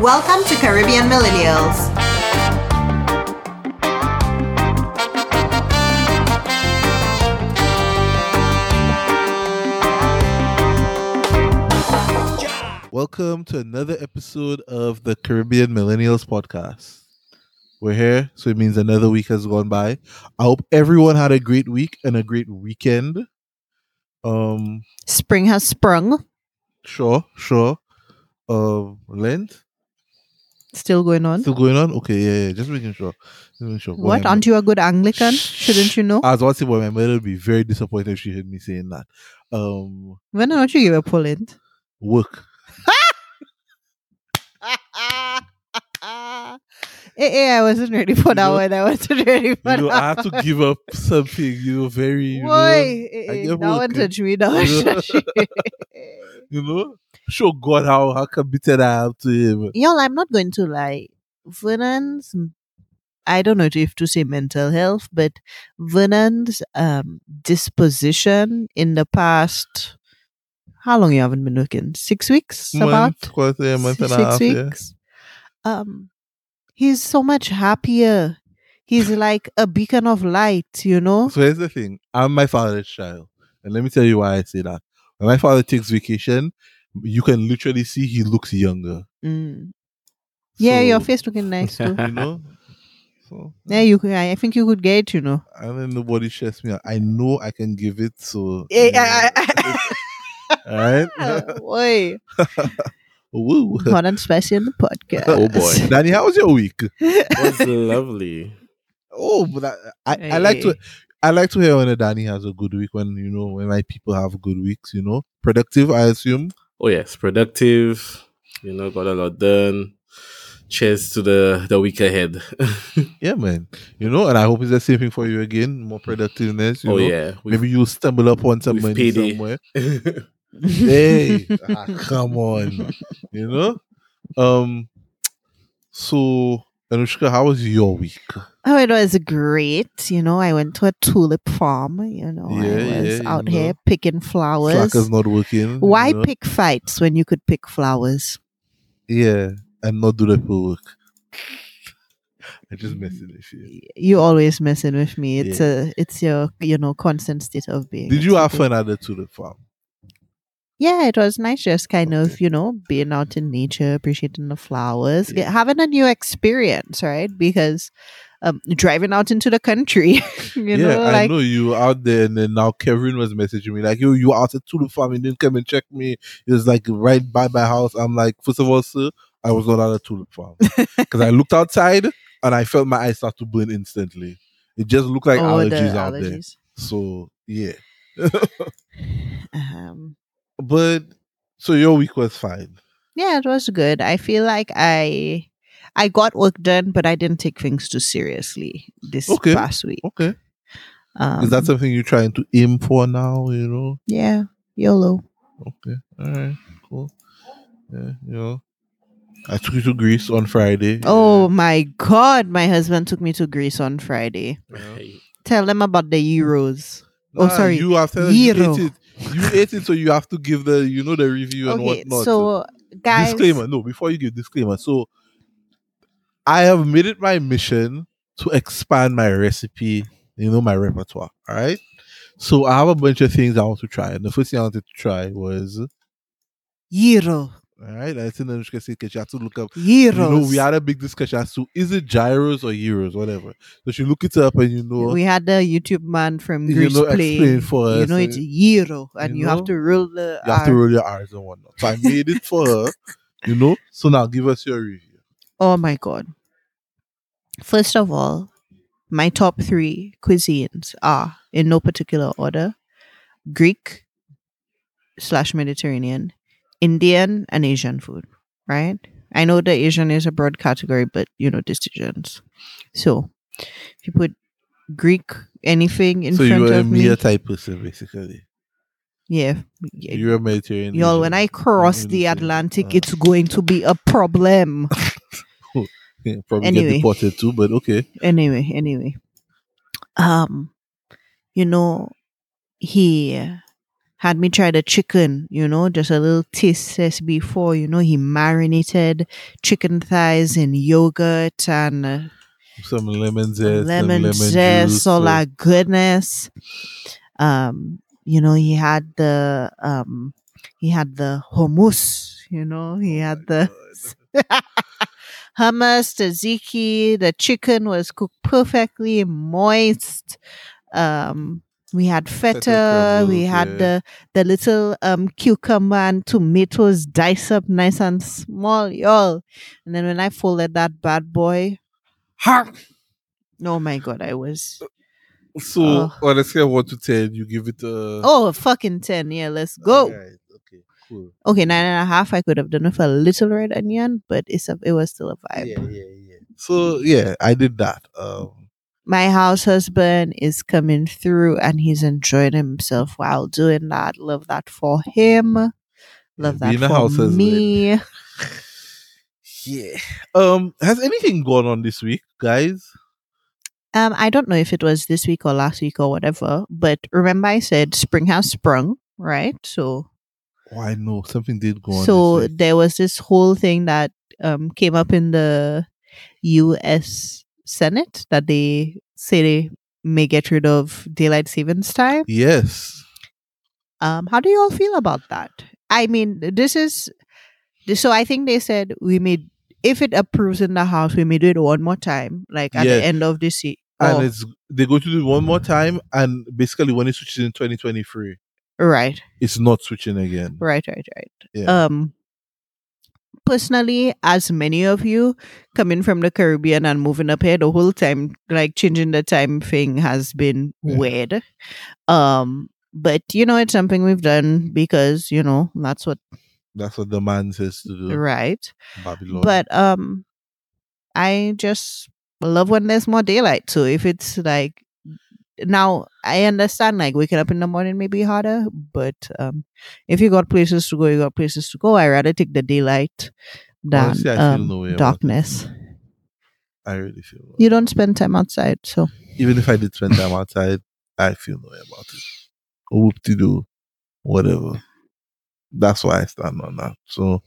Welcome to Caribbean Millennials. Welcome to another episode of the Caribbean Millennials Podcast. We're here, so it means another week has gone by. I hope everyone had a great week and a great weekend. Um, Spring has sprung. sure, sure. Uh, Lent Still going on. still going on? Okay, yeah, yeah. Just making sure. Just making sure. what? Boy, Aren't you a good Anglican? Shouldn't you know? I was about to say, boy, my mother would be very disappointed if she heard me saying that. Um, When don't you give a Poland? work. Eh, eh, I wasn't ready for that know- one. I wasn't ready for that. You know, I that. have to give up something. You know, very. You know, Boy, eh, I eh, that one touched me. That one touched me. you know, show God how how committed I am to Him. Y'all, I'm not going to lie. Vernon's, I don't know if to say mental health, but Vernon's um, disposition in the past, how long you haven't been working? Six weeks? About? month, quite a month and a six half. Yeah. Um, he's so much happier. He's like a beacon of light, you know. So here's the thing: I'm my father's child, and let me tell you why I say that. When my father takes vacation, you can literally see he looks younger. Mm. Yeah, So, your face looking nice too. You know. So yeah, you. could- I I think you could get it, you know. and then nobody shares me. out. I know I can give it. So you know. I- I- all right. Boy, Woo. hot and spicy on the podcast. Oh, boy. Danny, how was your week? was lovely. Oh, but I, I, I like to I like to hear when a Danny has a good week. When you know when my people have good weeks. You know, productive. I assume. Oh yes, productive. You know, got a lot done. Cheers to the the week ahead. Yeah, man. You know, and I hope it's the same thing for you again. More productiveness. You oh know? yeah, Maybe you'll stumble upon some we've money somewhere. hey, ah, come on. You know. Um. So, Anushka, how was your week? Oh, it was great. You know, I went to a tulip farm. You know, Yeah, I was yeah, out here know. picking flowers. Slacker's not working. Why you know? pick fights when you could pick flowers? Yeah, and not do the work. I just mm, messing with you. You always messing with me. It's a, it's your, you know, constant state of being. Did you have okay. fun at the tulip farm? Yeah, it was nice. Just kind of, you know, being out in nature, appreciating the flowers, Yeah. get, having a new experience, right? Because um, driving out into the country, you yeah, know, I like know you were out there, and then now Kevin was messaging me like, "Yo, you out at tulip farm, and didn't come and check me." It was like right by my house. I'm like, first of all, sir, I was not at a tulip farm because I looked outside and I felt my eyes start to burn instantly. It just looked like oh, the allergies out there. So yeah, Um, but so your week was fine. yeah, it was good. I feel like I I got work done, but I didn't take things too seriously this Okay. past week. Okay, Um, is that something you're trying to aim for now? You know. yeah, YOLO. Okay. All right. Cool. Yeah. You know, I took you to Greece on Friday. Oh my god, my husband took me to Greece on Friday. Tell them about the euros. Oh, sorry. You have to. You ate it. You ate it, so you have to give the you know the review and Okay, whatnot. so guys, disclaimer. No, before you give disclaimer. So I have made it my mission to expand my recipe. You know my repertoire. All right. So I have a bunch of things I want to try, and the first thing I wanted to try was euro, all right. I think said 'cause she had to look up euros. You know, we had a big discussion as to is it gyros or euros, whatever. So she look it up and you know, We had the YouTube man from You Greece know, play. explain for us. You know, it's eh, euro, and you you, know, have to roll the. you have to roll your R's and whatnot. So I made it for her, you know. So now give us your review. Oh my god! First of all, my top three cuisines are in no particular order: Greek slash Mediterranean, Indian, and Asian food. Right? I know the Asian is a broad category, but you know decisions. So, if you put Greek anything in so front you're a of me, mere type person, basically. yeah, yeah, You're a Mediterranean. Y'all, when I cross the Atlantic, Uh, it's going to be a problem. yeah, probably Anyway. get deported too, but okay. anyway, anyway. Um, you know, he had me try the chicken, you know, just a little taste test before, you know, he marinated chicken thighs in yogurt and uh, Some lemon zest, lemon, lemon zest, juice, all uh, that goodness. Um, you know, he had the um he had the hummus, you know, he had the hummus, tzatziki, the chicken was cooked perfectly moist. Um we had feta, we had yeah. the the little um cucumber and tomatoes diced up nice and small, y'all. And then when I folded that bad boy, oh my god, I was So Oh. honestly, I want to ten. You give it a oh a fucking ten. Yeah, let's go. Cool. Okay, nine and a half. I could have done with a little red onion, but it's a, it was still a vibe. Yeah, yeah, yeah. So yeah, I did that. Um, My house husband is coming through and he's enjoying himself while doing that. Love that for him. Love that for house husband. me. yeah. Um, has anything gone on this week, guys? Um, I don't know if it was this week or last week or whatever, but remember I said spring has sprung, right? So Oh, I know something did go on. so there was this whole thing that um came up in the US Senate that they say they may get rid of daylight savings time. yes, Um, how do you all feel about that? I mean, this is so. I think they said we may, if it approves in the house, we may do it one more time, like at Yeah. the end of this year. and Oh, it's they're going to do it one more time, and basically when it switches in 2023, right, it's not switching again. right, right, right. Yeah. Um, personally, as many of you coming from the Caribbean and moving up here, the whole time, like changing the time thing has been Yeah. weird. Um, but you know, it's something we've done because you know that's what That's what the man says to do. right. Babylon. but um i just love when there's more daylight so if it's like now i understand like waking up in the morning may be harder but um if you got places to go you got places to go i rather take the daylight than Honestly, um, no darkness I really feel. you don't spend time outside so even if I did spend time outside, I feel no way about it. Whoop de do whatever. That's why I stand on that. So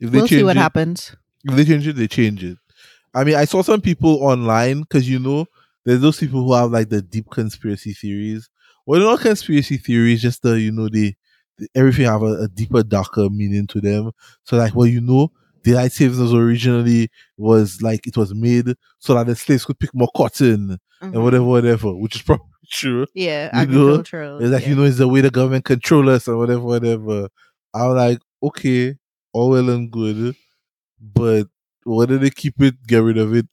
if they we'll change see what it, happens if they change it, they change it. I mean, I saw some people online because you know there's those people who have like the deep conspiracy theories. Well, they're not conspiracy theories, just the you know the, the everything have a, a deeper, darker meaning to them. So like, well, you know, daylight savings originally was like it was made so that the slaves could pick more cotton and mm-hmm. whatever, whatever, which is probably true. yeah You know, It's like, yeah. you know, it's the way the government control us and whatever, whatever. I'm like, okay, all well and good, but whether they keep it, get rid of it,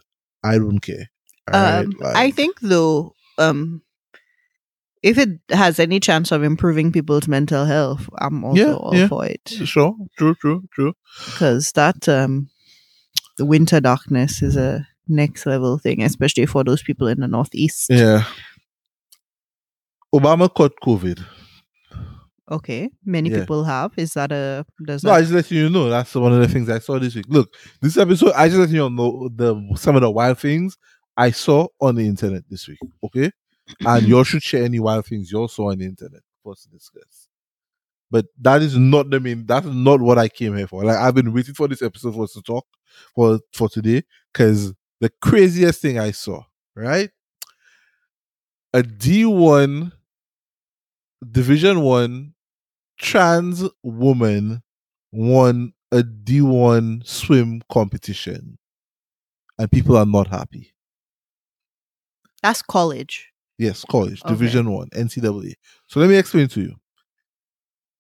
I don't care. Alright? Um, Like, I think though, um, if it has any chance of improving people's mental health, I'm also Yeah, all yeah. for it sure, true, true, true. because that um, the winter darkness is a next level thing, especially for those people in the northeast. Yeah. Obama caught COVID. Okay, many Yeah. people have. Is that a does No, I just let you know that's one of the things I saw this week. Look, this episode, I just let you know the some of the wild things I saw on the internet this week. Okay, and you all should share any wild things you saw on the internet for us to discuss. But that is not the main. That's not what I came here for. Like I've been waiting for this episode for us to talk for for today because the craziest thing I saw, right? A D one, Division one, trans woman won a D1 swim competition and people are not happy. That's college. Yes, college, Okay. Division 1, NCAA. So let me explain to you.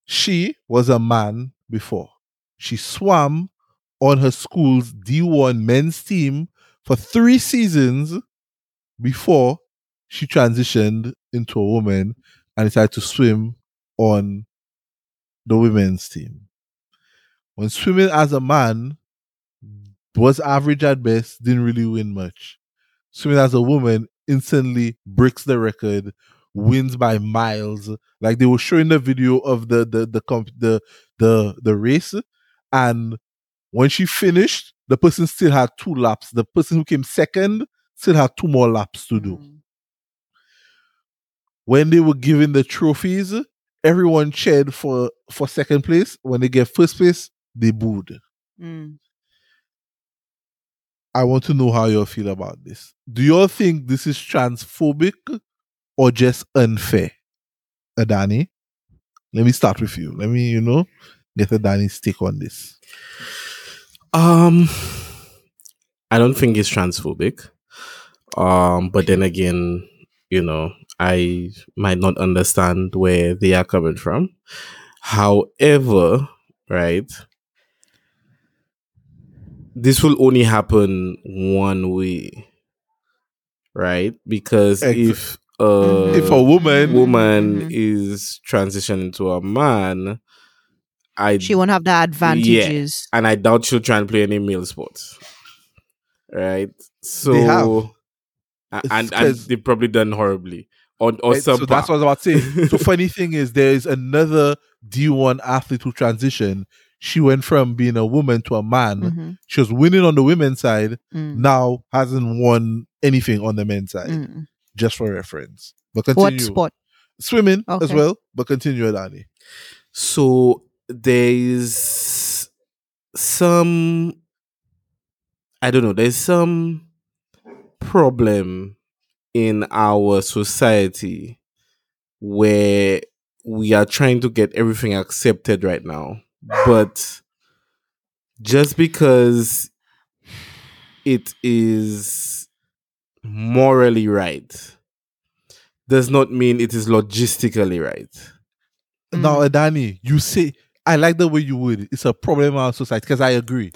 She was a man before. She swam on her school's D1 men's team for 3 seasons before she transitioned into a woman and decided to swim on the women's team. When swimming as a man was average at best, didn't really win much. Swimming as a woman instantly breaks the record, wins by miles. Like they were showing the video of the the the comp, the the the race, and when she finished, the person still had two laps. The person who came second still had two more laps to do Mm. when they were giving the trophies, everyone cheered for for second place. When they get first place, they booed. Mm. I want to know how you feel about this. Do you think this is transphobic or just unfair? Adani, let me start with you. Let me, you know, get Adani's take on this. Um, I don't think it's transphobic. Um, but then again, you know, I might not understand where they are coming from. However, right, this will only happen one way, right? Because Ex- if uh, If a woman, woman Mhm. is transitioning to a man, I She won't have the advantages. and I doubt she'll try and play any male sports. Right? So They have. a- and, and 'cause- they've probably done horribly. Or or some so that's what I was about to say. so funny thing is, there is another D1 athlete who transitioned. She went from being a woman to a man. Mhm. She was winning on the women's side. Mm. Now hasn't won anything on the men's side. Mm. Just for reference. But continue. What sport? Swimming as well. But continue, Adani. So there's some I don't know, there's some problem in our society where we are trying to get everything accepted right now. But just because it is morally right does not mean it is logistically right. Now, Mm. Adani, you say I like the way you would. It's a problem in our society because I agree.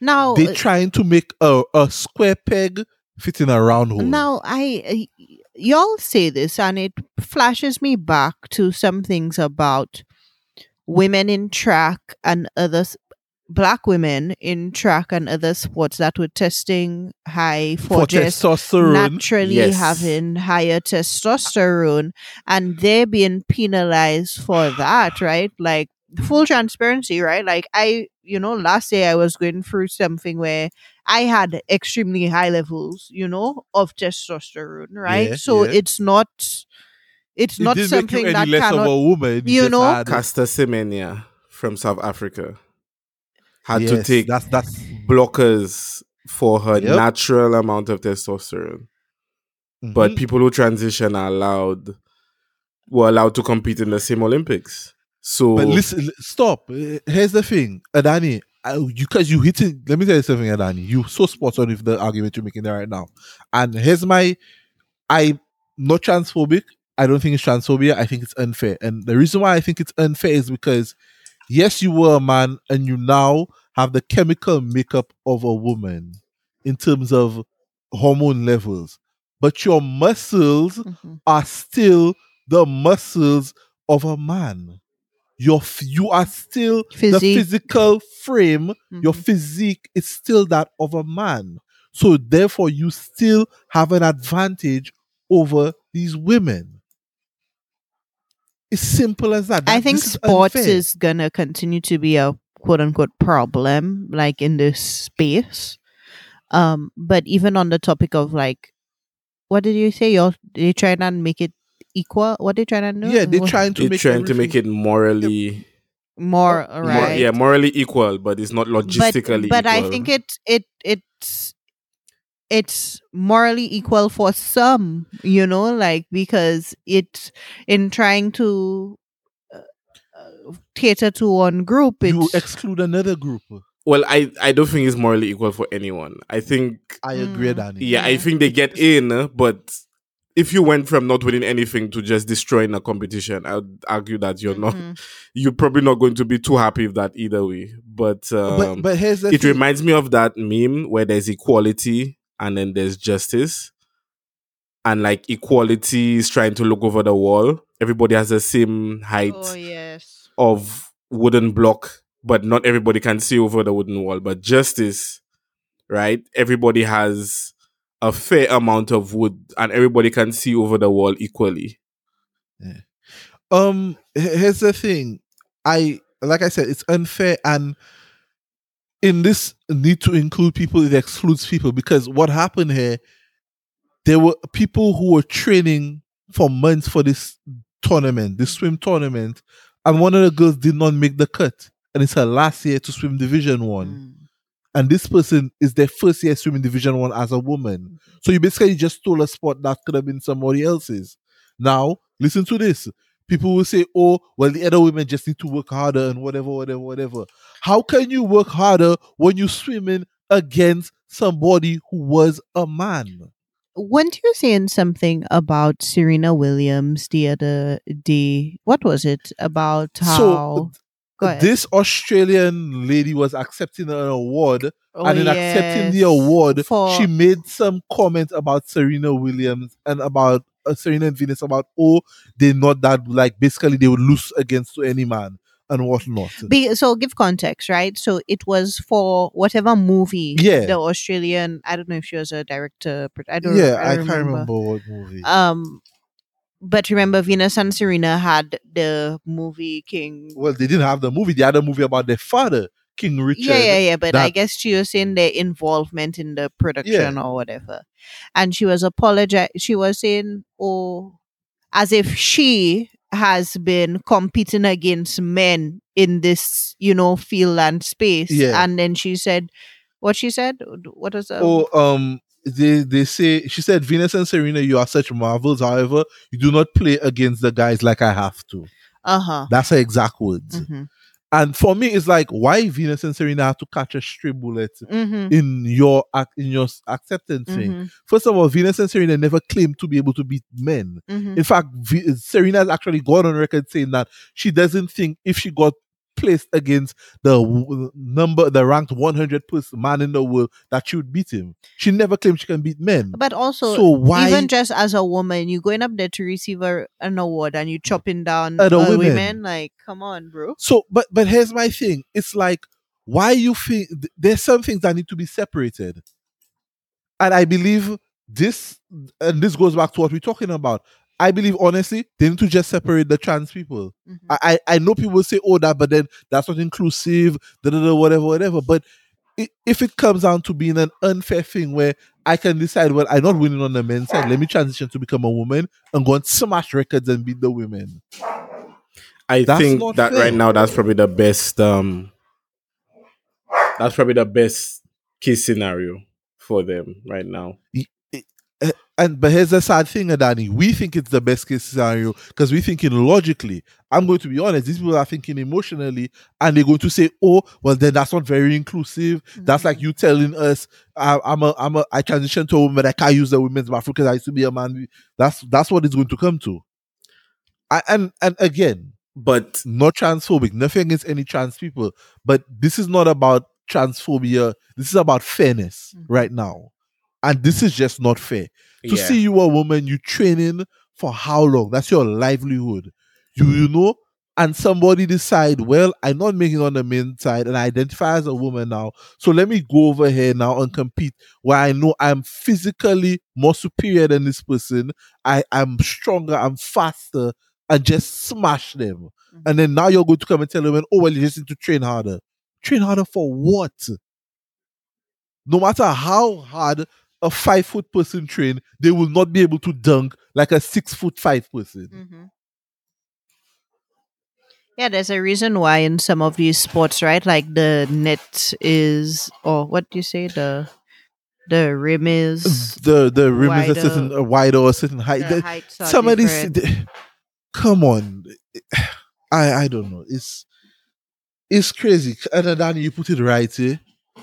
Now, They're uh, trying to make a, a square peg fit in a round hole. Now, I uh, y'all say this, and it flashes me back to some things about women in track and other black women in track and other sports that were testing high for, for testosterone. naturally Yes. having higher testosterone, and they're being penalized for that, right? Like full transparency, right? Like I, you know, last day I was going through something where I had extremely high levels, you know, of testosterone, right? Yeah, so yeah. it's not it's It not didn't make something you any that less cannot of a woman. you just know, had- Caster Semenya from South Africa had to take that's that's blockers for her Yep. natural amount of testosterone. But Mhm. people who transition are allowed were allowed to compete in the same Olympics. So But listen, stop. Uh, Here's the thing, Adani. I, you because you hit it. Let me tell you something, Adani. You so spot on with the argument you're making there right now. And here's my. I'm not transphobic. I don't think it's transphobia. I think it's unfair. And the reason why I think it's unfair is because, yes, you were a man, and you now have the chemical makeup of a woman in terms of hormone levels, but your muscles Mhm. are still the muscles of a man. Your you are still the physical frame, your Mhm. physique is still that of a man. So therefore, you still have an advantage over these women. It's simple as that. I think this is sports unfair. is gonna continue to be a quote unquote problem, like in this space. Um, but even on the topic of like, what did you say? You're they trying to make it equal. What they trying to do? yeah, they're trying to they're make trying to make it morally more Mor- mor- right. yeah, morally equal, but it's not logistically but I equal. think it it it's it's morally equal for some, you know, like because it's in trying to uh, uh, cater to one group. you exclude another group. Well, I, I don't think it's morally equal for anyone. I think I agree, Mm. Danny. yeah, I think they get in, but if you went from not winning anything to just destroying a competition, I would argue that you're not Mhm. you're probably not going to be too happy with that either way. But um, but but here's the it thing. reminds me of that meme where there's equality and then there's justice. And like equality is trying to look over the wall. Everybody has the same height Oh yes. of wooden block, but not everybody can see over the wooden wall. But justice, right? Everybody has a fair amount of wood and everybody can see over the wall equally. um here's the thing i like i said it's unfair and in this need to include people it excludes people because what happened here there were people who were training for months for this tournament, this swim tournament, and one of the girls did not make the cut, and it's her last year to swim Division One, Mm. and this person is their first year swimming Division One as a woman. So you basically just stole a spot that could have been somebody else's. Now, listen to this. People will say, oh, well, the other women just need to work harder and whatever, whatever, whatever. How can you work harder when you're swimming against somebody who was a man? Weren't you saying something about Serena Williams the other day? What was it about how? So, this Australian lady was accepting an award, Oh, and in accepting the award, For- she made some comment about Serena Williams and about Serena and Venus about, oh, they're not that, like, basically they would lose against any man and whatnot. Be, so give context, right? So it was for whatever movie. Yeah. The Australian. I don't know if she was a director. but I don't. yeah, I, I, can't remember what movie. Um, but remember, Venus and Serena had the movie King. well, they didn't have the movie. They had a movie about their father, King Richard. Yeah, yeah, yeah. But I guess she was saying their involvement in the production or whatever. And she was apologize. She was saying, oh, as if she has been competing against men in this, you know, field and space. Yeah. And then she said, what she said? What was that? Oh, um, they they say she said Venus and Serena, you are such marvels. However, you do not play against the guys like I have to. Uh huh. That's her exact words. Mm-hmm. And for me, it's like why Venus and Serena have to catch a stray bullet Mm-hmm. in your in your acceptance thing. Mm-hmm. First of all, Venus and Serena never claimed to be able to beat men. Mm-hmm. In fact, v- Serena has actually gone on record saying that she doesn't think if she got placed against the number, the ranked 100 person man in the world, that she would beat him. She never claimed she can beat men. But also, so why even just as a woman, you going up there to receive a, an award and you chopping down Other women. women. Like, come on, bro. So, but but here's my thing. It's like why you think there's some things that need to be separated, and I believe this, and this goes back to what we're talking about. I believe honestly, they need to just separate the trans people. Mhm. I I, I know people say, oh, that, but then that's not inclusive, da, da, da, whatever, whatever. But i- if it comes down to being an unfair thing where I can decide, well, I'm not winning on the men's side, let me transition to become a woman and go and smash records and beat the women. I That's think that fair. right now that's probably the best um that's probably the best case scenario for them right now. Uh, and but here's the sad thing, Adani. We think it's the best case scenario because we're thinking logically. I'm going to be honest, these people are thinking emotionally, and they're going to say, Oh, well, then that's not very inclusive. That's like you telling us I, I'm a I'm a I transitioned to a woman, I can't use the women's bathroom because I used to be a man. That's that's what it's going to come to. I, and and again, But not transphobic, nothing against any trans people, but this is not about transphobia. This is about fairness Mhm. right now. And this is just not fair. To yeah. see you a woman, you training for how long? That's your livelihood. You you know, and somebody decide, well, I'm not making on the men's side and I identify as a woman now. So let me go over here now and compete where I know I'm physically more superior than this person. I, I'm stronger, I'm faster, and just smash them. Mhm. And then now you're going to come and tell them, oh well, you just need to train harder. Train harder for what? No matter how hard a five foot person train, they will not be able to dunk like a six foot five person. Mm-hmm. Yeah, there's a reason why in some of these sports, right? Like the net is, or what do you say? The the rim is. The the rim is a Wider. certain uh, wider or a certain height. the The- heights some of these, the- come on, I I don't know. It's it's crazy. And then Danny, you put it right here.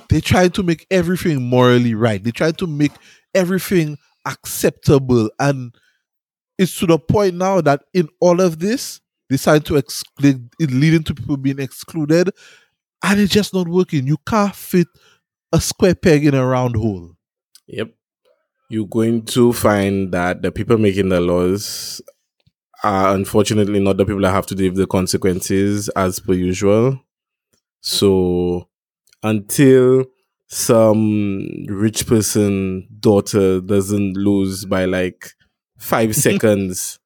They try to make everything morally right. They try to make everything acceptable, and it's to the point now that in all of this, they decide to exclude, it leading to people being excluded, and it's just not working. You can't fit a square peg in a round hole. Yep. You're going to find that the people making the laws are unfortunately not the people that have to deal with the consequences as per usual. So until some rich person daughter doesn't lose by like five seconds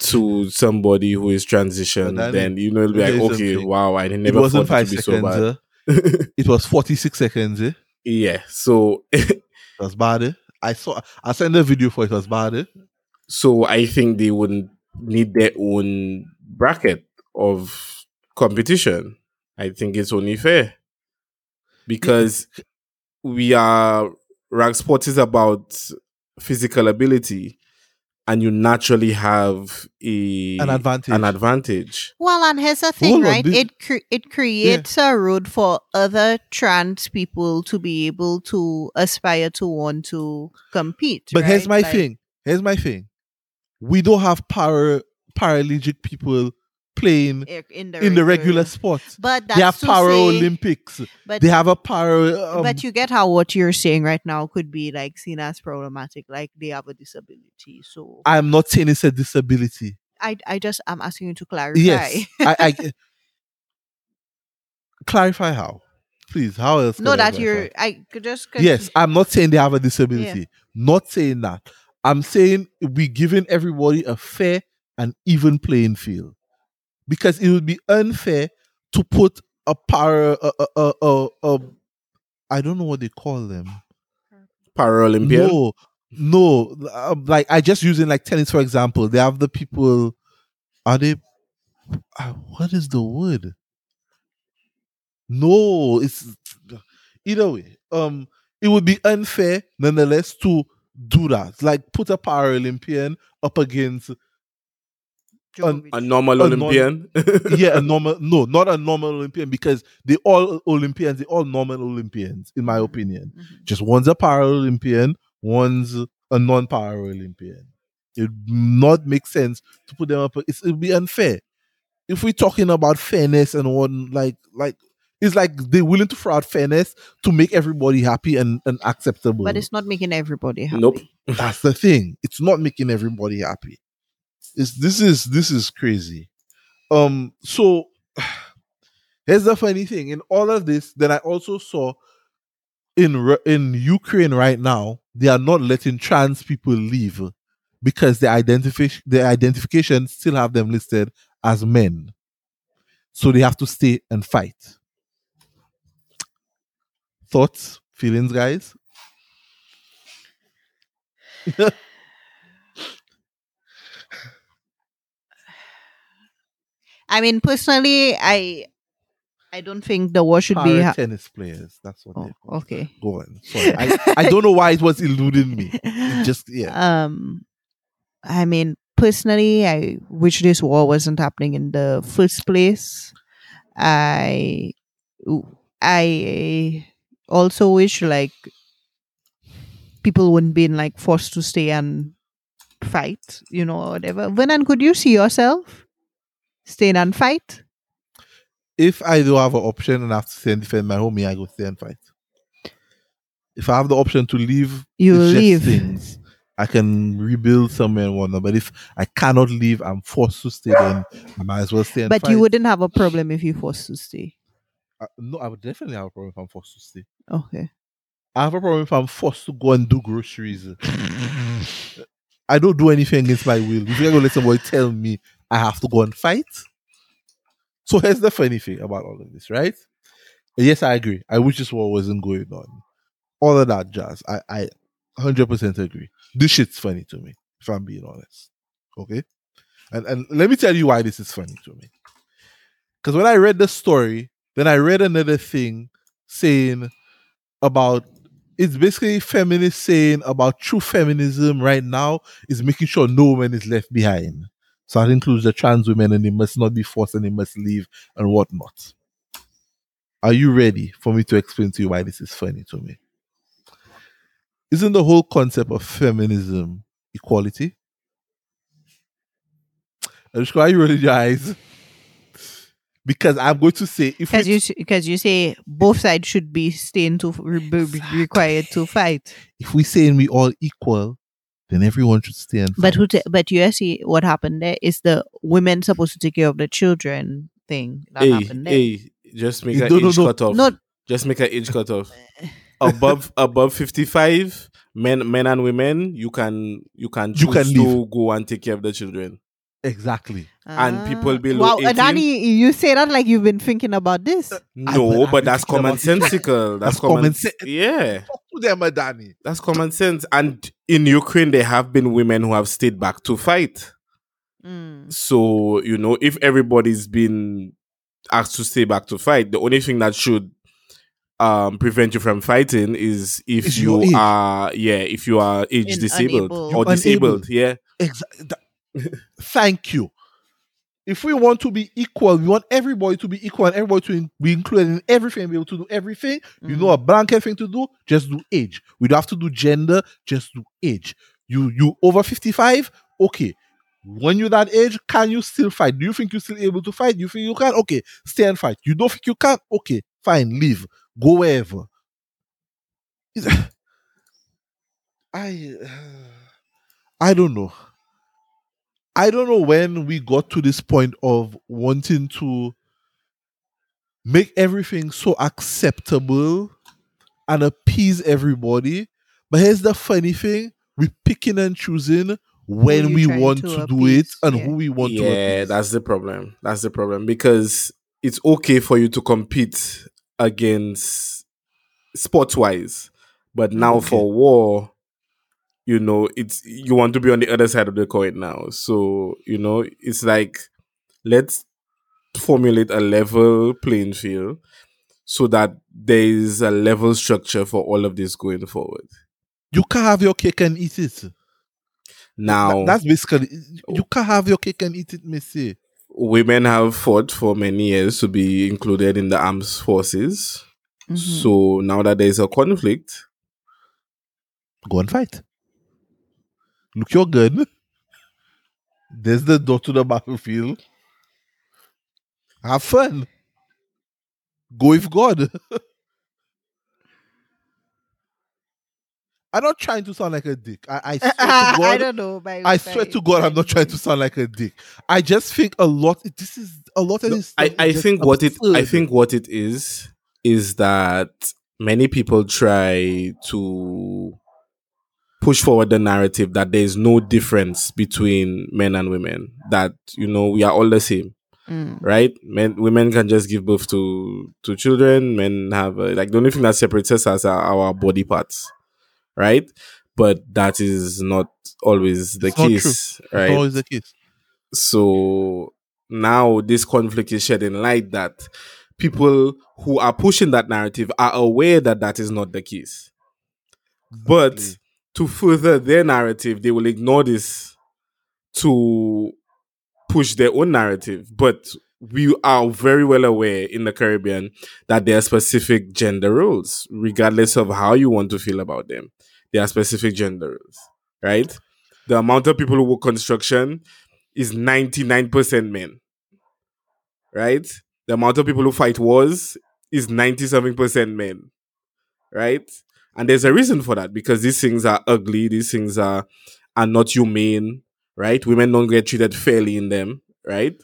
to somebody who is transitioned, then you know it'll be like, okay, something. wow, I It never wasn't thought it five to be so seconds. bad. uh, it was 46 seconds. Eh? yeah. So It was bad. Eh? I saw. I sent a video for it. It was bad. Eh? So I think they wouldn't need their own bracket of competition. I think it's only fair because we are rank sports is about physical ability, and you naturally have a An advantage. An advantage. Well, and here's the thing, Hold right? this- it cre- it creates a road for other trans people to be able to aspire to want to compete. But here's my Like, thing. Here's my thing. We don't have para paraplegic people playing in the in the regular sports. But that's They have to para Olympics. But They have a para. Um, but you get how what you're saying right now could be like seen as problematic, like they have a disability. So I'm not saying it's a disability. I I just I'm asking you to clarify. Yes, I, I clarify how, please. How else? no, that you're? I could just Yes, I'm not saying they have a disability. Not saying that. I'm saying we're giving everybody a fair and even playing field, because it would be unfair to put a para a a a, a, a I don't know what they call them. Paralympian. No, no. um, like I just using like tennis for example. They have the people. Are they? Uh, what is the word? No, it's either way. Um, it would be unfair nonetheless to do that. Like put a Paralympian up against Djokovic. A normal A non- Olympian. yeah, a normal no, not a normal Olympian because they all Olympians, they all normal Olympians, in my opinion. Mhm. Just one's a Paralympian, one's a non-Paralympian. It would not make sense to put them up. It would be unfair. If we're talking about fairness and one like like it's like they're willing to throw out fairness to make everybody happy and, and acceptable. But it's not making everybody happy. Nope. That's the thing. It's not making everybody happy. It's this is this is crazy. Um so here's the funny thing. In all of this, then I also saw in in Ukraine right now, they are not letting trans people leave because their identification their identification still have them listed as men. So they have to stay and fight. Thoughts, feelings, guys? I mean, personally, I I don't think the war should be. Ha- tennis players. That's what oh, okay. Go on. Sorry. I, I don't know why it was eluding me. It just yeah. Um, I mean, personally, I wish this war wasn't happening in the first place. I, I also wish like people wouldn't be like forced to stay and fight, you know, or whatever. Vernon, could you see yourself staying and fight? If I do have an option and I have to stay and defend my home, yeah, I go stay and fight. If I have the option to leave, You leave. things. I can rebuild somewhere and whatnot. But if I cannot leave, I'm forced to stay. Then I might as well stay and But fight. you wouldn't have a problem if you forced to stay. Uh, no, I would definitely have a problem if I'm forced to stay. Okay. I have a problem if I'm forced to go and do groceries. I don't do anything against my will. If you're gonna let somebody tell me I have to go and fight. So here's the funny thing about all of this, right? Yes, I agree. I wish this war wasn't going on. All of that jazz. I, I 100% agree. This shit's funny to me, if I'm being honest. Okay? And, and let me tell you why this is funny to me. Because when I read the story, then I read another thing saying about it's basically feminists saying about true feminism right now is making sure no woman is left behind. So that includes the trans women and they must not be forced and they must leave and whatnot. Are you ready for me to explain to you why this is funny to me? Isn't the whole concept of feminism equality? Anushka, are you rolling your eyes? Because I'm going to say if Because you because you say both sides should be staying to be be required to fight. if we saying we all equal, then everyone should stay and But who ta- but you see what happened there is the women supposed to take care of the children thing that hey, happened there. hey, just make an no, age no. cut off. Not Just make an age cut off. above above fifty five, men men and women, you can you can You can to leave. go and take care of the children. Exactly. And people Ah. below Wow, 18? Danny, you say that like you've been thinking about this. I- No, I've but that's common about it. commonsensical. That's, That's common. sense. yeah, Talk to them, Adani. that's common sense. And in Ukraine, there have been women who have stayed back to fight. Mm. So, you know, if everybody's been asked to stay back to fight, the only thing that should um prevent you from fighting is if Is you are yeah, if you are age In- disabled unable. or You're disabled, unable. yeah. Exa- that- thank you. If we want to be equal, we want everybody to be equal and everybody to in- be included in everything, be able to do everything. You know mm. a blanket thing to do, just do age. We don't have to do gender, just do age. You you over 55, okay. When you're that age, can you still fight? Do you think you're still able to fight? Do you think you can? Okay, stay and fight. You don't think you can? Okay, fine, leave. Go wherever. I I don't know. I don't know when we got to this point of wanting to make everything so acceptable and appease everybody. But here's the funny thing we're picking and choosing when we want to to, do it and yeah. who we want to yeah, that's the problem. That's the problem because it's okay for you to compete against sports wise, but now Okay. for war, you know, it's you want to be on the other side of the coin now. So you know, it's like let's formulate a level playing field so that there is a level structure for all of this going forward. you can't have your cake and eat it. Now, That- that's basically you can't have your cake and eat it, Missy. women have fought for many years to be included in the armed forces. Mhm. So now that there's a conflict, Go and fight. Look your gun. There's the door to the battlefield. Have fun. Go with God. I'm not trying to sound like a dick. I, I swear to I God. don't know. By, I swear to God, I'm not trying to sound like a dick. I just think a lot. This is a lot of No, this. I, stuff I is just think what it I think what it is is that many people try to push forward the narrative that there is no difference between men and women. That you know we are all the same, Mm. right? Men women can just give birth to to children. Men have uh, like the only thing that separates us as our, our body parts, right? But that is not always the It's not true. case, That's right? always the case. So now this conflict is shedding light that people who are pushing that narrative are aware that that is not the case. But Exactly. To further their narrative, they will ignore this to push their own narrative. But we are very well aware in the Caribbean that there are specific gender roles, regardless of how you want to feel about them. There are specific gender roles, right? The amount of people who work construction is 99% men, right? The amount of people who fight wars is 97% men, right? And there's a reason for that because these things are ugly, these things are are not humane, right? Women don't get treated fairly in them, right?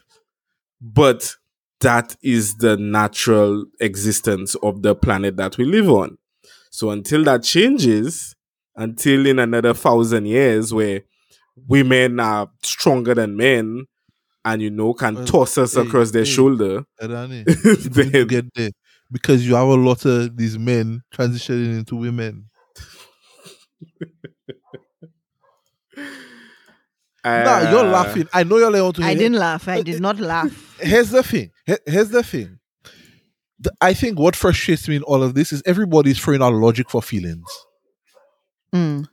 But that is the natural existence of the planet that we live on. So until that changes, until in another thousand years where women are stronger than men and you know can Well, toss us hey, across their hey. shoulder, Adani, then get there because you have a lot of these men transitioning into women. nah, you're uh, laughing. I know you're like want to. I didn't laugh. I did not laugh. Here's the thing. Here's the thing. The- I think what frustrates me in all of this is everybody's throwing out logic for feelings. Mm.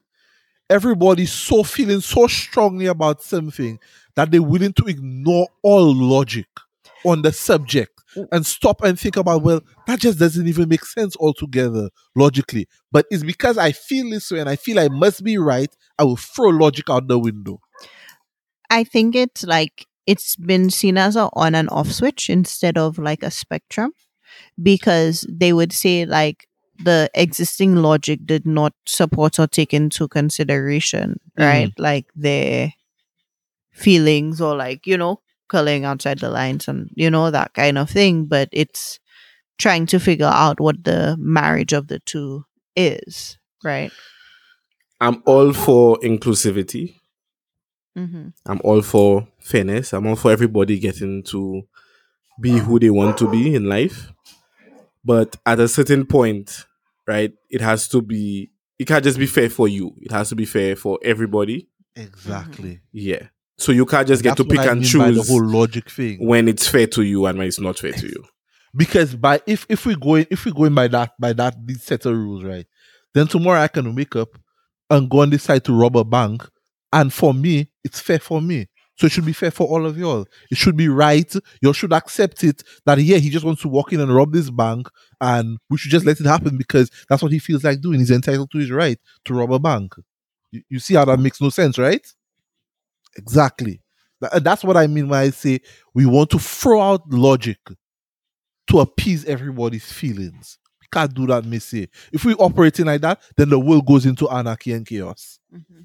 Everybody's so feeling so strongly about something that they're willing to ignore all logic on the subject and stop and think about, well, that just doesn't even make sense altogether logically. But it's because I feel this way and I feel I must be right, I will throw logic out the window. I think it's like it's been seen as a on and off switch instead of like a spectrum because they would say like the existing logic did not support or take into consideration, mm. right? Like their feelings or like, you know, coloring outside the lines and you know, that kind of thing. But it's trying to figure out what the marriage of the two is, right? I'm all for inclusivity. Mm-hmm. I'm all for fairness. I'm all for everybody getting to be who they want to be in life. But at a certain point, right, it has to be, it can't just be fair for you. It has to be fair for everybody. Exactly. Yeah. So you can't just get That's to pick I and by the choose whole logic thing. when it's fair to you and when it's not fair to you. because by if if we go in if we go in by that by that these set of rules right then tomorrow i can wake up and go and decide to rob a bank and for me it's fair for me. So it should be fair for all of y'all. It should be right. You should accept it that yeah he just wants to walk in and rob this bank and we should just let it happen because that's what he feels like doing. He's entitled to his right to rob a bank. You, you see how that makes no sense right exactly Tha- uh, that's what i mean when i say we want to throw out logic to appease everybody's feelings. We can't do that, Missy. Eh. If we operating like that, then the world goes into anarchy and chaos. Mm-hmm.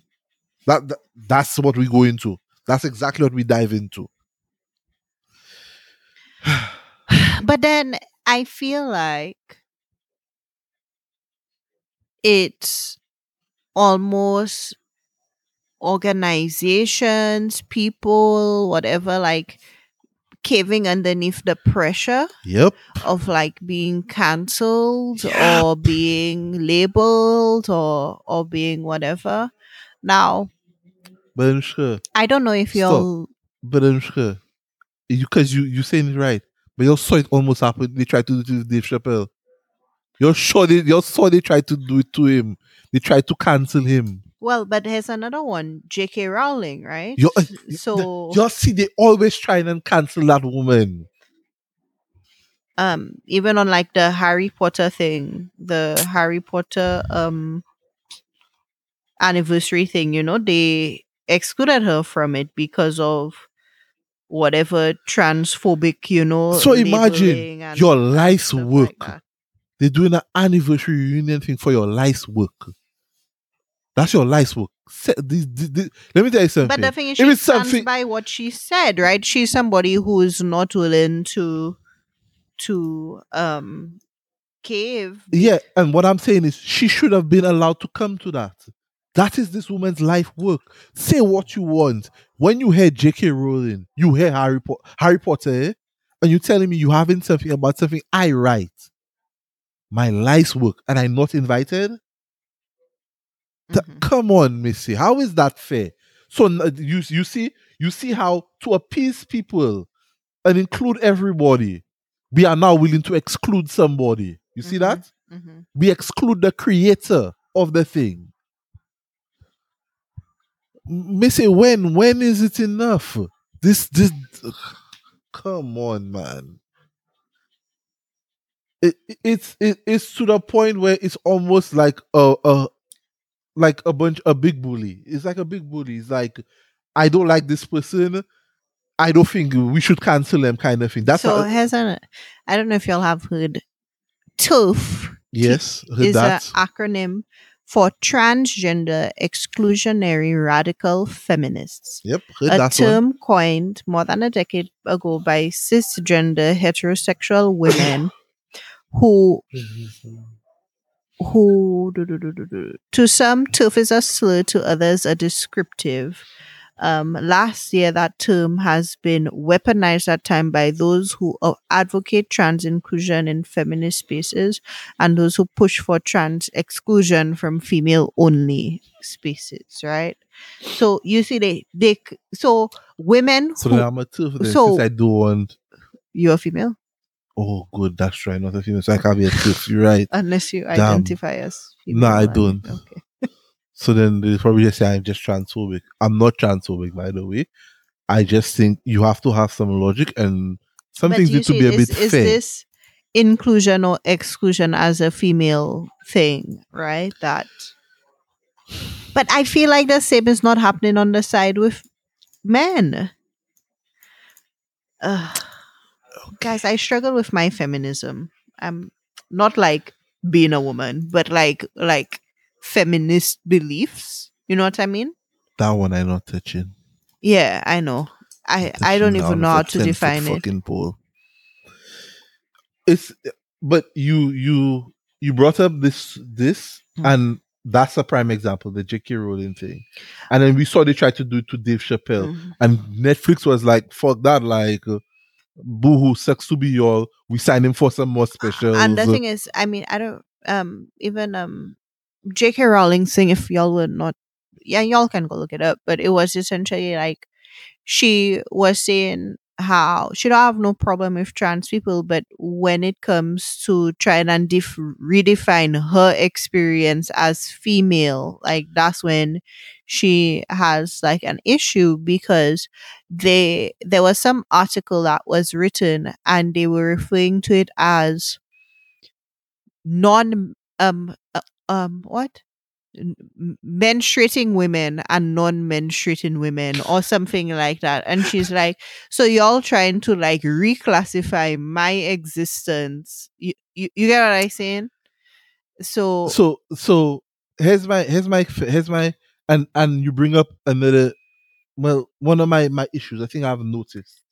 That, that that's what we go into. That's exactly what we dive into. But then I feel like it's almost organizations, people, whatever, like caving underneath the pressure Yep. of like being cancelled or being labeled or or being whatever. Now, But I'm sure. I don't know if you'll But I'm sure. Because you you saying it right. But you saw it almost happen. They tried to do it to Dave Chappelle. You're sure they you saw they tried to do it to him. They tried to cancel him. Well, but here's another one, J.K. Rowling, right? You so you see they always trying and cancel that woman. um even on like the Harry Potter thing, the Harry Potter um anniversary thing, you know, they excluded her from it because of whatever transphobic, you know. So imagine your life's stuff like work. They're doing an anniversary reunion thing for your life's work. That's your life's work. This- this- this- let me tell you something. But the thing is, If she it's stands something- by what she said, right? She's somebody who is not willing to to um cave. Yeah, and what I'm saying is she should have been allowed to come to that. That is this woman's life work. Say what you want. When you hear J.K. Rowling, you hear Harry, po- Harry Potter, and you're telling me you having something about something I write, my life's work, and I'm not invited? Th- Mhm. come on, Missy. How is that fair? So you you see you see how to appease people and include everybody, we are now willing to exclude somebody. You see Mhm. that? Mhm. we exclude the creator of the thing. Missy, when when is it enough? This this come on, man. It, it- it's it, it's to the point where it's almost like a, a like a bunch a big bully. It's like a big bully. It's like I don't like this person. I don't think we should cancel them, kind of thing. That's so has an I don't know if y'all have heard TERF yes, TERF is an acronym for transgender exclusionary radical feminists. Yep, heard a that one. term coined more than a decade ago by cisgender heterosexual women who who do, do, do, to some TERF is a slur to others a descriptive. Um, last year that term has been weaponized at time by those who uh, advocate trans inclusion in feminist spaces and those who push for trans exclusion from female only spaces right? So you see they they so women So who, I'm a then so- I do want you're female oh good, that's right, not a female. So I can't be a TERF. You're right. unless you Damn. identify as female No, I and- don't. okay So then they probably just say I'm just transphobic. I'm not transphobic, by the way. I just think you have to have some logic and some But things need to be a is, bit is fair. this inclusion or exclusion as a female thing, right? That, but I feel like the same is not happening on the side with men. Ugh. Guys, I struggle with my feminism. I'm not like being a woman, but like like feminist beliefs. You know what I mean? that one I'm not touching. Yeah, I know. I I don't even know how to define it. Fucking pole. It's but you you you brought up this this Mm. and that's a prime example, the J.K. Rowling thing. And then we saw they tried to do it to Dave Chappelle. Mhm. And Netflix was like, fuck that, like, uh, boohoo, sucks to be y'all. We signed him for some more specials. And the thing is, I mean, I don't um even um J.K. Rowling thing. If y'all were not, yeah, y'all can go look it up. But it was essentially like she was saying how she don't have no problem with trans people, but when it comes to trying and def- redefine her experience as female, like that's when she has like an issue because they there was some article that was written and they were referring to it as non um uh, um what menstruating women and non-menstruating women or something like that and she's like so y'all trying to like reclassify my existence you, you, you get what i'm saying so, So so here's my here's my here's my and and you bring up another well one of my my issues I think I've noticed.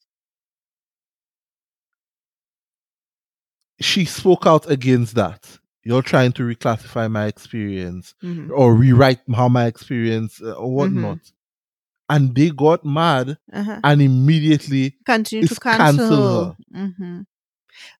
She spoke out against that. You're trying to reclassify my experience mhm, or rewrite how my experience uh, or Mm-hmm. whatnot. And they got mad uh-huh. and immediately continue to cancel cancel, hmm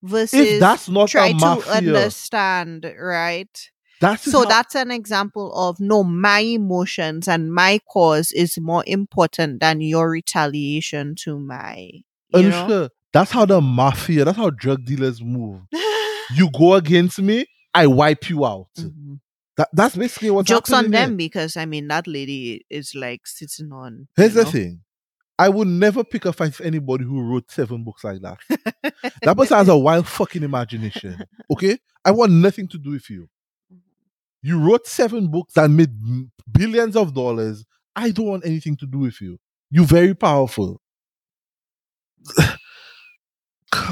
versus if that's not try a to understand right that's so how- that's an example of no my emotions and my cause is more important than your retaliation to my you that's how the mafia, that's how drug dealers move. You go against me, I wipe you out. Mhm. That, that's basically what jokes on them here. because i mean that lady is like sitting on Here's the thing. I would never pick a fight with anybody who wrote seven books like that. That person has a wild fucking imagination. Okay? I want nothing to do with you. You wrote seven books that made billions of dollars. I don't want anything to do with you. You're very powerful.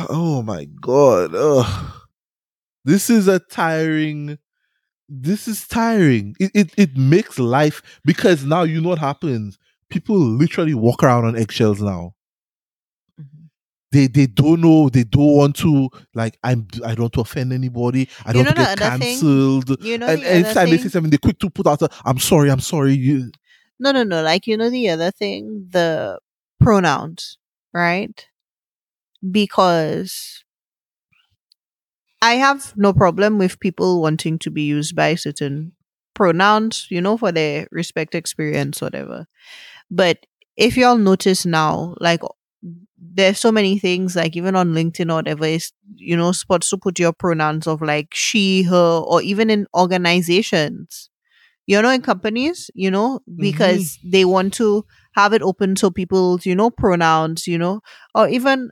oh my god. Ugh. This is a tiring. This is tiring. It, it it makes life because now you know what happens. People literally walk around on eggshells now Mhm. they they don't know they don't want to like i'm i don't want to offend anybody i don't want know to get the other thing? cancelled you know and anytime they say thing? something they quick to put out a, i'm sorry i'm sorry you No, no, no. Like, you know, the other thing, the pronouns, right? Because I have no problem with people wanting to be used by certain pronouns, you know, for their respect experience, whatever. But if y'all notice now, like, there's so many things, like, even on LinkedIn or whatever, is, you know, supposed to put your pronouns of like she, her, or even in organizations you know in companies you know mm-hmm. because they want to have it open so people's you know pronouns you know or even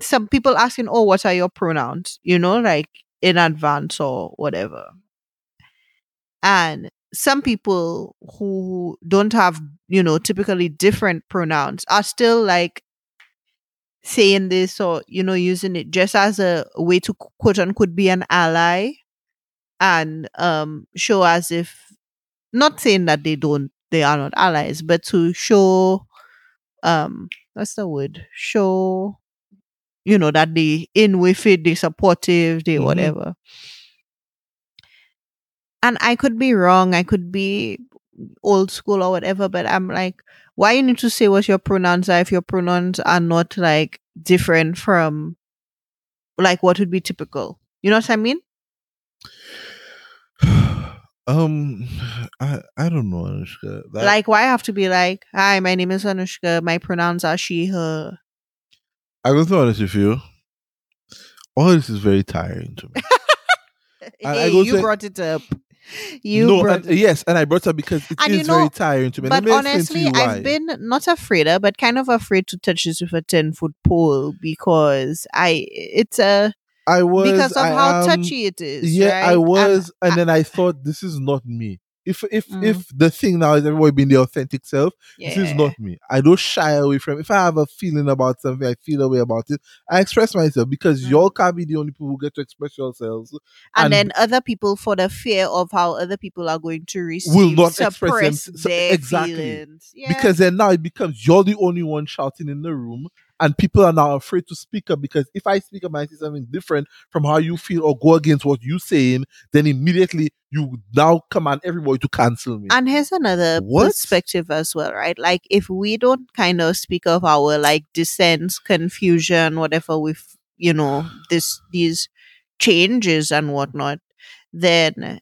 some people asking oh what are your pronouns? You know like in advance or whatever. And some people who don't have you know typically different pronouns are still like saying this or you know using it just as a way to quote unquote be an ally and um show as if not saying that they don't they are not allies but to show um what's the word? Show you know that they in with it they supportive they Mhm. whatever and i could be wrong i could be old school or whatever but i'm like why you need to say what your pronouns are if your pronouns are not like different from like what would be typical you know what i mean um i i don't know Anushka. That- like why I have to be like hi my name is anushka my pronouns are she going to be honest with you all this is very tiring to me. I- I hey, you say- brought it up. You no brought and, yes and i brought it up because it And you is know- very tiring to me. But honestly you i've been not afraid of but kind of afraid to touch this with a 10 foot pole because i it's a i was because of I how am- touchy it is yeah right? i was and, then i thought this is not me if if Mm. if the thing now is everybody being the authentic self this is not me i don't shy away from if i have a feeling about something i feel a way about it i express myself because Mm. y'all can't be the only people who get to express yourselves and, and- then other people for the fear of how other people are going to receive will not express suppress them- their exactly. feelings yeah. because then now it becomes you're the only one shouting in the room and people are now afraid to speak up because if i speak up and i say something different from how you feel or go against what you're saying then immediately you now command everybody to cancel me And here's another What? perspective as well, right? Like if we don't kind of speak of our like dissent, confusion, whatever with you know this these changes and whatnot, then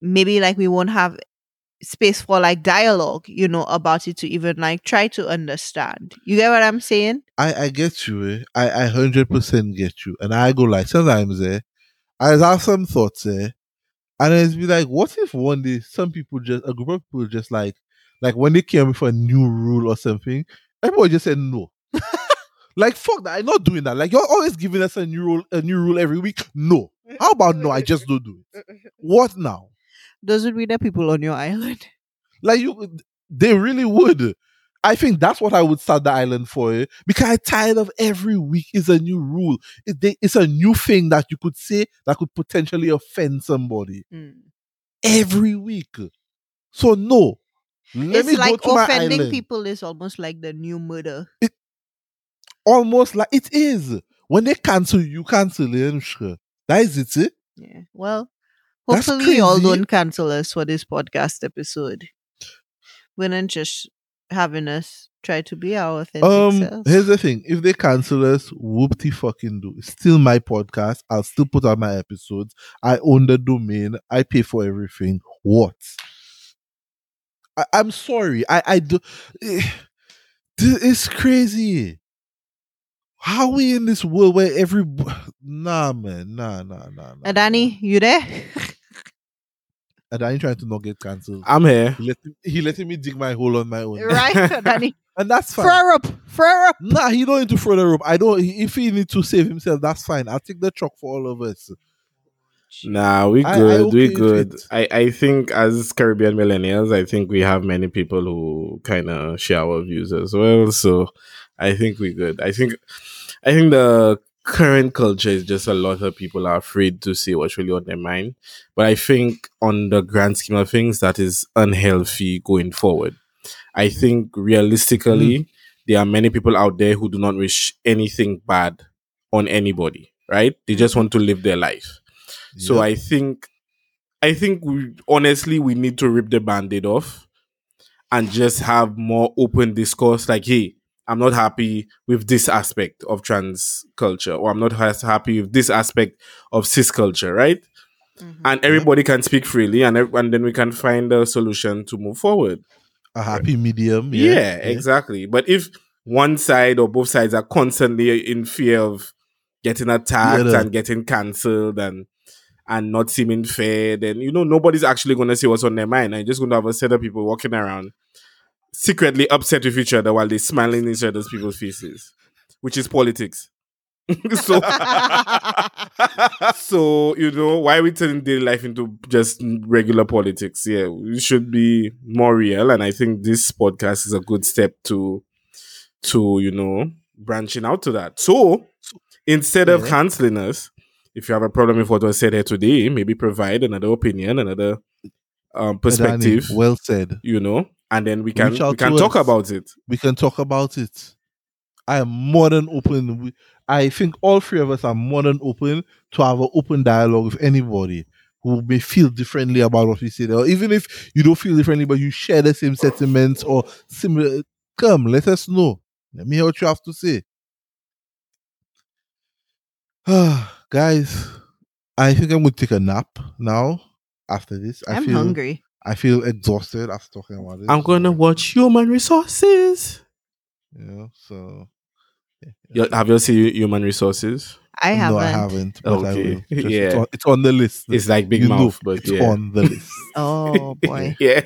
maybe like we won't have space for like dialogue, you know, about it to even like try to understand. You get what I'm saying? I, I get you. Eh? I I hundred percent get you, and I go like sometimes. Eh, I have some thoughts. Eh, and it's be like, what if one day some people just a group of people just like like when they came with a new rule or something, everybody just said no. like fuck that, I'm not doing that. Like you're always giving us a new rule, a new rule every week. No. How about no? I just don't do it. What now? Would be the people on your island. Like you, they really would. I think that's what I would start the island for, eh? because I'm tired of every week is a new rule. It, they, it's a new thing that you could say that could potentially offend somebody Mm. every week. So no, let it's me like go to my offending island. people is almost like the new murder. It, Almost like it is when they cancel you, cancel. That is it. eh? Yeah. Well, hopefully y'all don't cancel us for this podcast episode. We're not just having us try to be our authentic Um, selves. here's the thing: if they cancel us, whoopty fucking do. It's still my podcast. I'll still put out my episodes. I own the domain. I pay for everything. What? I, I'm sorry. I I do. This is crazy. How we in this world where every nah man nah nah nah nah. Adani, you there? And I trying to not get cancelled. I'm here. He let, he letting me dig my hole on my own. right, Adani? And that's fine. Flare up, flare up. Nah, he don't need to throw the rope. I don't. If he need to save himself, that's fine. I'll take the truck for all of us. Nah, we I- I good. okay we good. I, I think as Caribbean millennials, I think we have many people who kind of share our views as well. So I think we good. I think I think the current culture is just a lot of people are afraid to say what's really on their mind. But I think on the grand scheme of things, that is unhealthy going forward. I mm. think realistically, mm. there are many people out there who do not wish anything bad on anybody, right? They just mm. want to live their life. So I think, I think we, honestly, we need to rip the band-aid off and just have more open discourse. Like, hey, I'm not happy with this aspect of trans culture, or I'm not as happy with this aspect of cis culture, right? Mhm. And everybody can speak freely, and and then we can find a solution to move forward. a happy medium. Yeah, Yeah, exactly. But if one side or both sides are constantly in fear of getting attacked the- and getting cancelled and and not seeming fair, then you know nobody's actually going to say what's on their mind. And you're just going to have a set of people walking around secretly upset with each other while they're smiling in each other's people's faces, which is politics. so, so you know why are we turning daily life into just regular politics? Yeah, we should be more real, and I think this podcast is a good step to to you know branching out to that. So instead of Yeah. canceling us, if you have a problem with what was said here today, maybe provide another opinion, another um, perspective. well said. you know, and then we can we can talk us. about it. We can talk about it. I am more than open. I think all three of us are more than open to have an open dialogue with anybody who may feel differently about what we say. Or even if you don't feel differently, but you share the same sentiments or similar, come, let us know. Let me hear what you have to say. Guys, I think I'm going to take a nap now after this. I I'm feel, hungry. I feel exhausted after talking about this. I'm gonna watch Human Resources. Yeah, so. yeah. You- Have you seen Human Resources? I haven't. No, I haven't. But I Okay. will. Just- It's, Yeah. on, it's on the list. It's like Big You know, Mouth, but it's yeah. on the list. Oh boy. yeah.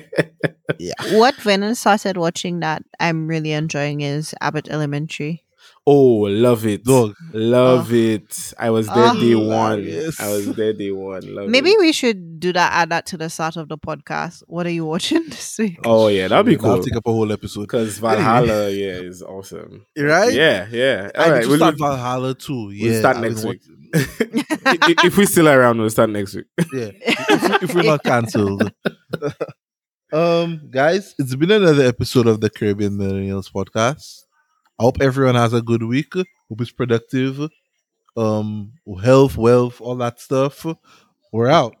what Venom started watching that I'm really enjoying is Abbott Elementary. Oh, love it. Dog. Love it. I was there Oh. day one. Hilarious. I was there day one. Love Maybe it. we should do that. Add that to the start of the podcast. What are you watching this week? Oh yeah, that'd be cool. I'll cool. take up a whole episode. Because Valhalla, yeah, is awesome. Right? Yeah, yeah. I All need right, we'll, start Valhalla too. Yeah, start I've next week. watching- if we're still around, we'll start next week. yeah, if, if we're not cancelled. um, guys, it's been another episode of the Caribbean Millennials podcast. I hope everyone has a good week. Hope it's productive. Um, health, wealth, all that stuff. We're out.